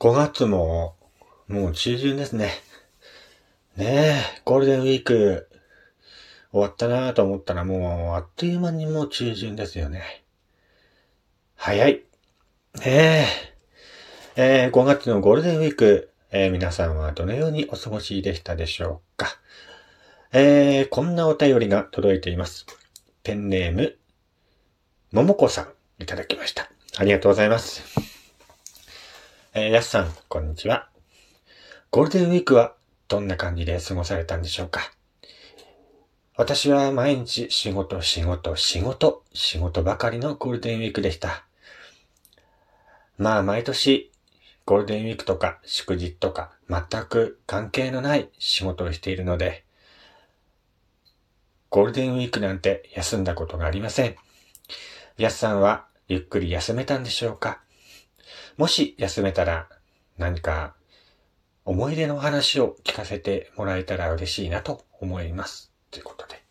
5月も、もう中旬ですね。ねえ、ゴールデンウィーク、終わったなぁと思ったらもう、あっという間にもう中旬ですよね。早い。ねえ。えー、5月のゴールデンウィーク、えー、皆さんはどのようにお過ごしでしたでしょうか。えー、こんなお便りが届いています。ペンネーム、ももこさん、いただきました。ありがとうございます。えー、やすさん、こんにちは。ゴールデンウィークはどんな感じで過ごされたんでしょうか？私は毎日仕事、仕事、仕事、仕事ばかりのゴールデンウィークでした。まあ毎年ゴールデンウィークとか祝日とか全く関係のない仕事をしているので、ゴールデンウィークなんて休んだことがありません。やすさんはゆっくり休めたんでしょうか？もし休めたら何か思い出の話を聞かせてもらえたら嬉しいなと思います。ということで。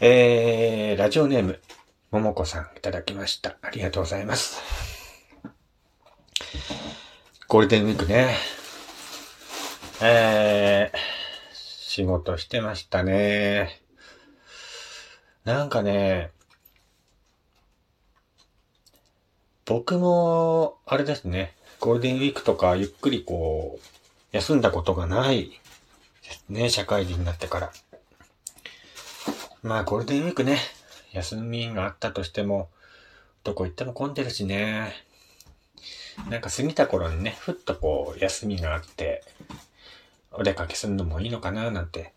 えー、ラジオネーム、ももこさんいただきました。ありがとうございます。ゴールデンウィークね。えー、仕事してましたね。なんかね、僕も、あれですね、ゴールデンウィークとかゆっくりこう、休んだことがないですね、社会人になってから。まあ、ゴールデンウィークね、休みがあったとしても、どこ行っても混んでるしね。なんか過ぎた頃にね、ふっとこう、休みがあって、お出かけするのもいいのかななんて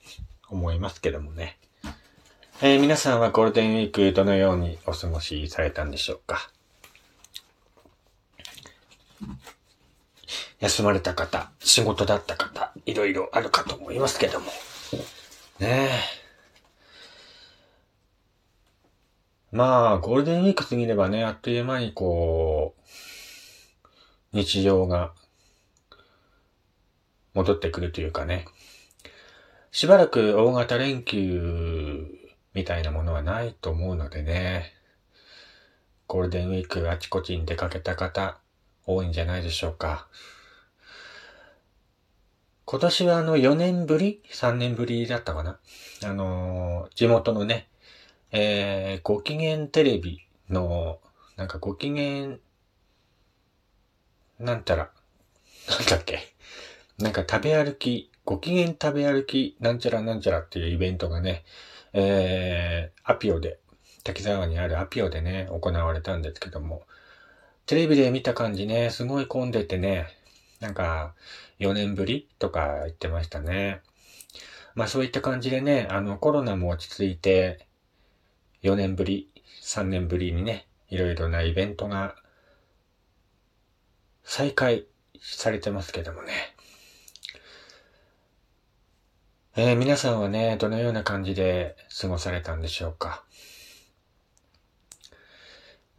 思いますけどもね。えー、皆さんはゴールデンウィークどのようにお過ごしされたんでしょうか？休まれた方、仕事だった方、いろいろあるかと思いますけども。ねえ。まあ、ゴールデンウィーク過ぎればね、あっという間にこう、日常が戻ってくるというかね。しばらく大型連休みたいなものはないと思うのでね。ゴールデンウィークあちこちに出かけた方、多いんじゃないでしょうか。今年はあの4年ぶり ?3 年ぶりだったかな？あのー、地元のね、えー、ご機嫌テレビの、なんかご機嫌、なんたら、なんだっけ？なんか食べ歩き、ご機嫌食べ歩き、なんちゃらなんちゃらっていうイベントがね、えー、アピオで、滝沢にあるアピオでね、行われたんですけども、テレビで見た感じね、すごい混んでてね、なんか、4年ぶりとか言ってましたね。まあそういった感じでね、あのコロナも落ち着いて、4年ぶり、3年ぶりにね、いろいろなイベントが再開されてますけどもね。えー、皆さんはね、どのような感じで過ごされたんでしょうか？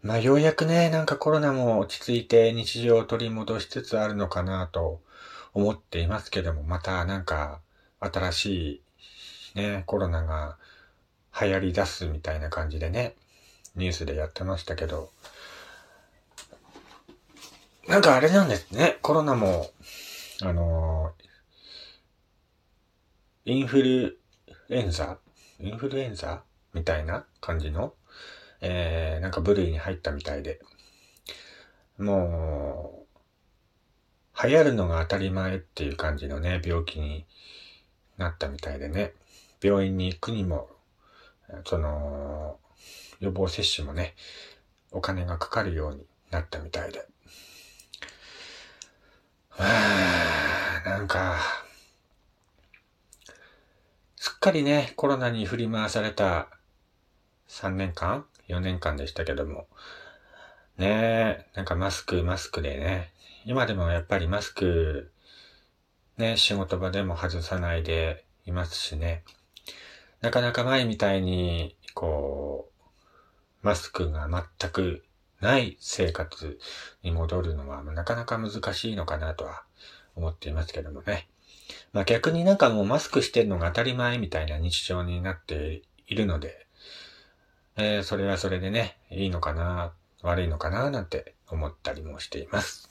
まあ、ようやくね、なんかコロナも落ち着いて日常を取り戻しつつあるのかなと思っていますけども、またなんか新しいね、コロナが流行り出すみたいな感じでね、ニュースでやってましたけど、なんかあれなんですね、コロナも、あのインフルエンザ？インフルエンザ？みたいな感じのえー、なんか部類に入ったみたいで、もう、流行るのが当たり前っていう感じのね、病気になったみたいでね、病院に行くにも、その、予防接種もね、お金がかかるようになったみたいで。はあ、なんか、すっかりね、コロナに振り回された3年間4年間でしたけども。ねえ、なんかマスク、マスクでね。今でもやっぱりマスク、ね、仕事場でも外さないでいますしね。なかなか前みたいに、こう、マスクが全くない生活に戻るのは、なかなか難しいのかなとは思っていますけどもね。まあ逆になんかもうマスクしてるのが当たり前みたいな日常になっているので、えー、それはそれでね、いいのかな、悪いのかな、なんて思ったりもしています。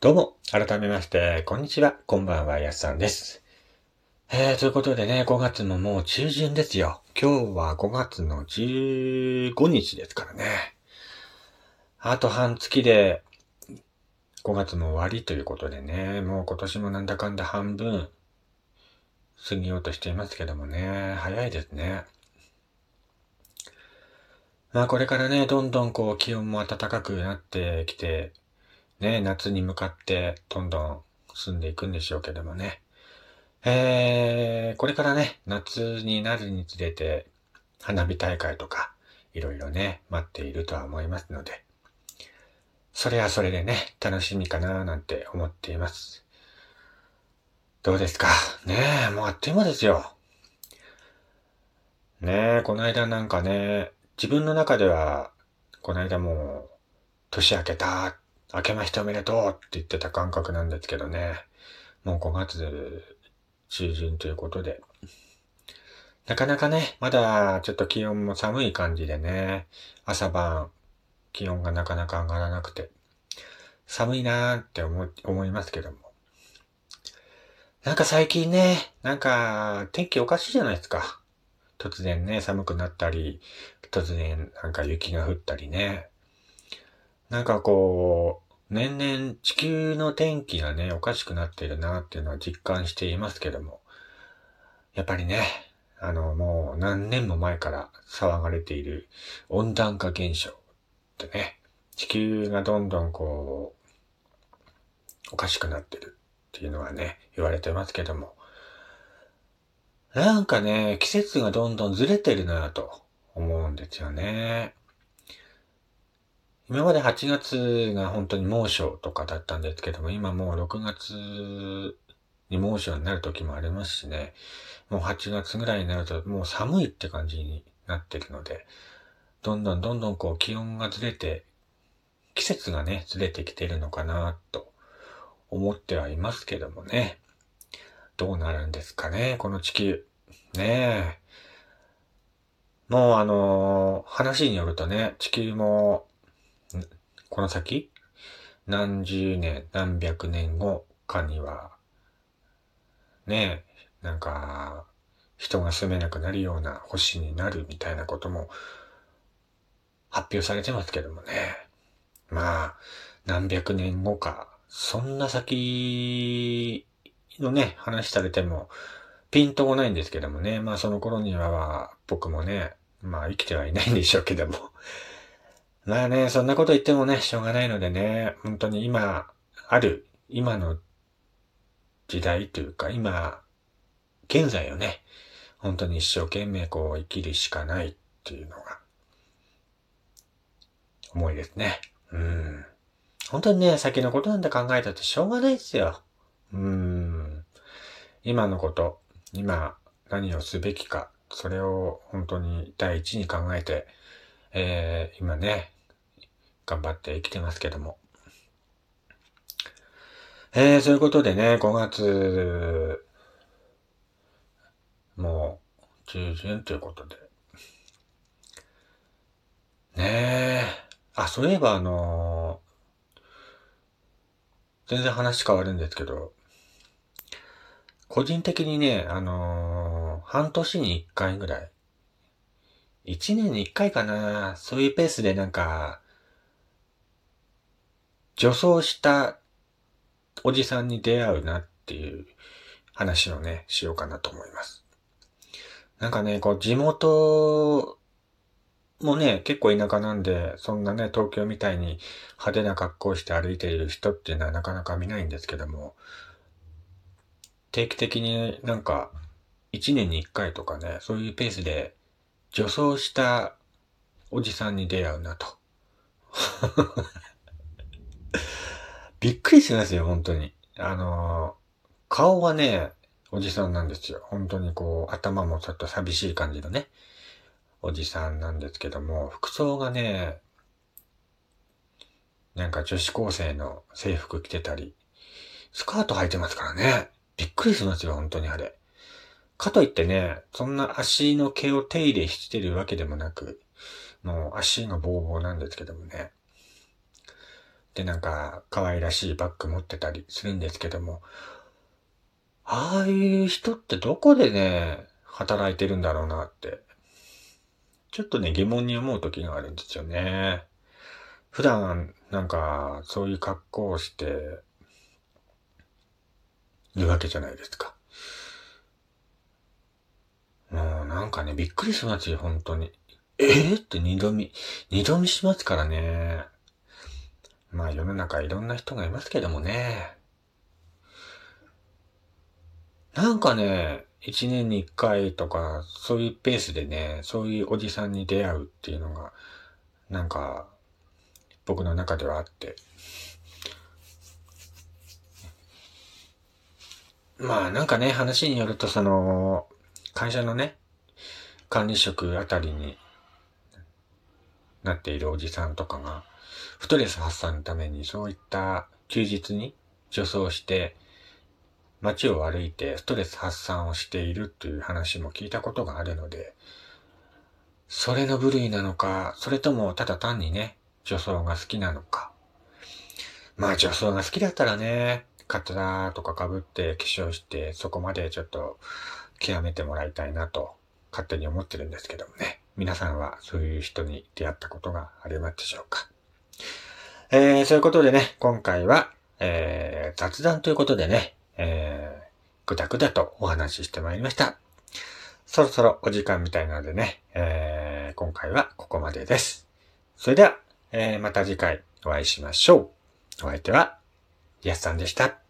どうも、改めまして、こんにちは、こんばんは、やすさんです。えー、ということでね、5月ももう中旬ですよ。今日は5月の15日ですからね。あと半月で5月も終わりということでね、もう今年もなんだかんだ半分過ぎようとしていますけどもね、早いですね。まあこれからね、どんどんこう気温も暖かくなってきて、ね、夏に向かってどんどん進んでいくんでしょうけどもね。えー、これからね、夏になるにつれて、花火大会とか、いろいろね、待っているとは思いますので、それはそれでね、楽しみかななんて思っています。どうですか？ねえ、もうあっという間ですよ。ねえ、この間なんかね、自分の中では、この間もう、年明けた明けましておめでとうって言ってた感覚なんですけどね。もう5月中旬ということで。なかなかね、まだちょっと気温も寒い感じでね、朝晩気温がなかなか上がらなくて、寒いなーって思思いますけども。なんか最近ね、なんか天気おかしいじゃないですか。突然ね、寒くなったり、突然なんか雪が降ったりね。なんかこう、年々地球の天気がね、おかしくなってるなっていうのは実感していますけども、やっぱりね、あの、もう何年も前から騒がれている温暖化現象ってね、地球がどんどんこう、おかしくなってるっていうのはね、言われてますけども、なんかね、季節がどんどんずれてるなぁと思うんですよね。今まで8月が本当に猛暑とかだったんですけども、今もう6月に猛暑になる時もありますしね、もう8月ぐらいになるともう寒いって感じになってるので、どんどんどんどんこう気温がずれて、季節がね、ずれてきてるのかなと思ってはいますけどもね。どうなるんですかね、この地球。ねえ。もうあのー、話によるとね、地球もこの先、何十年、何百年後かには、ねえ、なんか、人が住めなくなるような星になるみたいなことも発表されてますけどもね。まあ、何百年後か、そんな先のね、話されても、ピンとこないんですけどもね。まあその頃には僕もね、まあ生きてはいないんでしょうけども、まあね、そんなこと言ってもね、しょうがないのでね、本当に今、ある、今の時代というか、今、現在をね、本当に一生懸命こう生きるしかないっていうのが、思いですね。うん。本当にね、先のことなんて考えたってしょうがないですよ。うん。今のこと、今何をすべきか、それを本当に第一に考えて、えー、今ね、頑張って生きてますけども。えー、そういうことでね、5月、もう、中旬ということで。ねえ。あ、そういえばあのー、全然話変わるんですけど、個人的にね、あのー、半年に一回ぐらい、一年に一回かな、そういうペースでなんか、女装したおじさんに出会うなっていう話をね、しようかなと思います。なんかね、こう地元もね、結構田舎なんで、そんなね、東京みたいに派手な格好して歩いている人っていうのはなかなか見ないんですけども、定期的になんか、一年に一回とかね、そういうペースで女装したおじさんに出会うなと。びっくりしますよ、本当に。あのー、顔はね、おじさんなんですよ。本当にこう、頭もちょっと寂しい感じのね、おじさんなんですけども、服装がね、なんか女子高生の制服着てたり、スカート履いてますからね。びっくりしますよ、本当にあれ。かといってね、そんな足の毛を手入れしてるわけでもなく、もう足がボーボーなんですけどもね。でなんか可愛らしいバッグ持ってたりするんですけども、ああいう人ってどこでね、働いてるんだろうなって、ちょっとね、疑問に思う時があるんですよね。普段、なんか、そういう格好をして、いるわけじゃないですか。もうなんかね、びっくりしますよ、本当に。えー、って二度見、二度見しますからね。まあ世の中いろんな人がいますけどもね。なんかね、一年に一回とか、そういうペースでね、そういうおじさんに出会うっていうのが、なんか、僕の中ではあって。まあなんかね、話によるとその、会社のね、管理職あたりになっているおじさんとかが、ストレス発散のためにそういった休日に女装して街を歩いてストレス発散をしているという話も聞いたことがあるので、それの部類なのか、それともただ単にね、女装が好きなのか。まあ女装が好きだったらね、カツラとか被って化粧してそこまでちょっと極めてもらいたいなと勝手に思ってるんですけどもね。皆さんはそういう人に出会ったことがありますでしょうかえー、そういうことでね、今回は、えー、雑談ということでね、えー、ぐだぐだとお話ししてまいりました。そろそろお時間みたいなのでね、えー、今回はここまでです。それでは、えー、また次回お会いしましょう。お相手は、やすさんでした。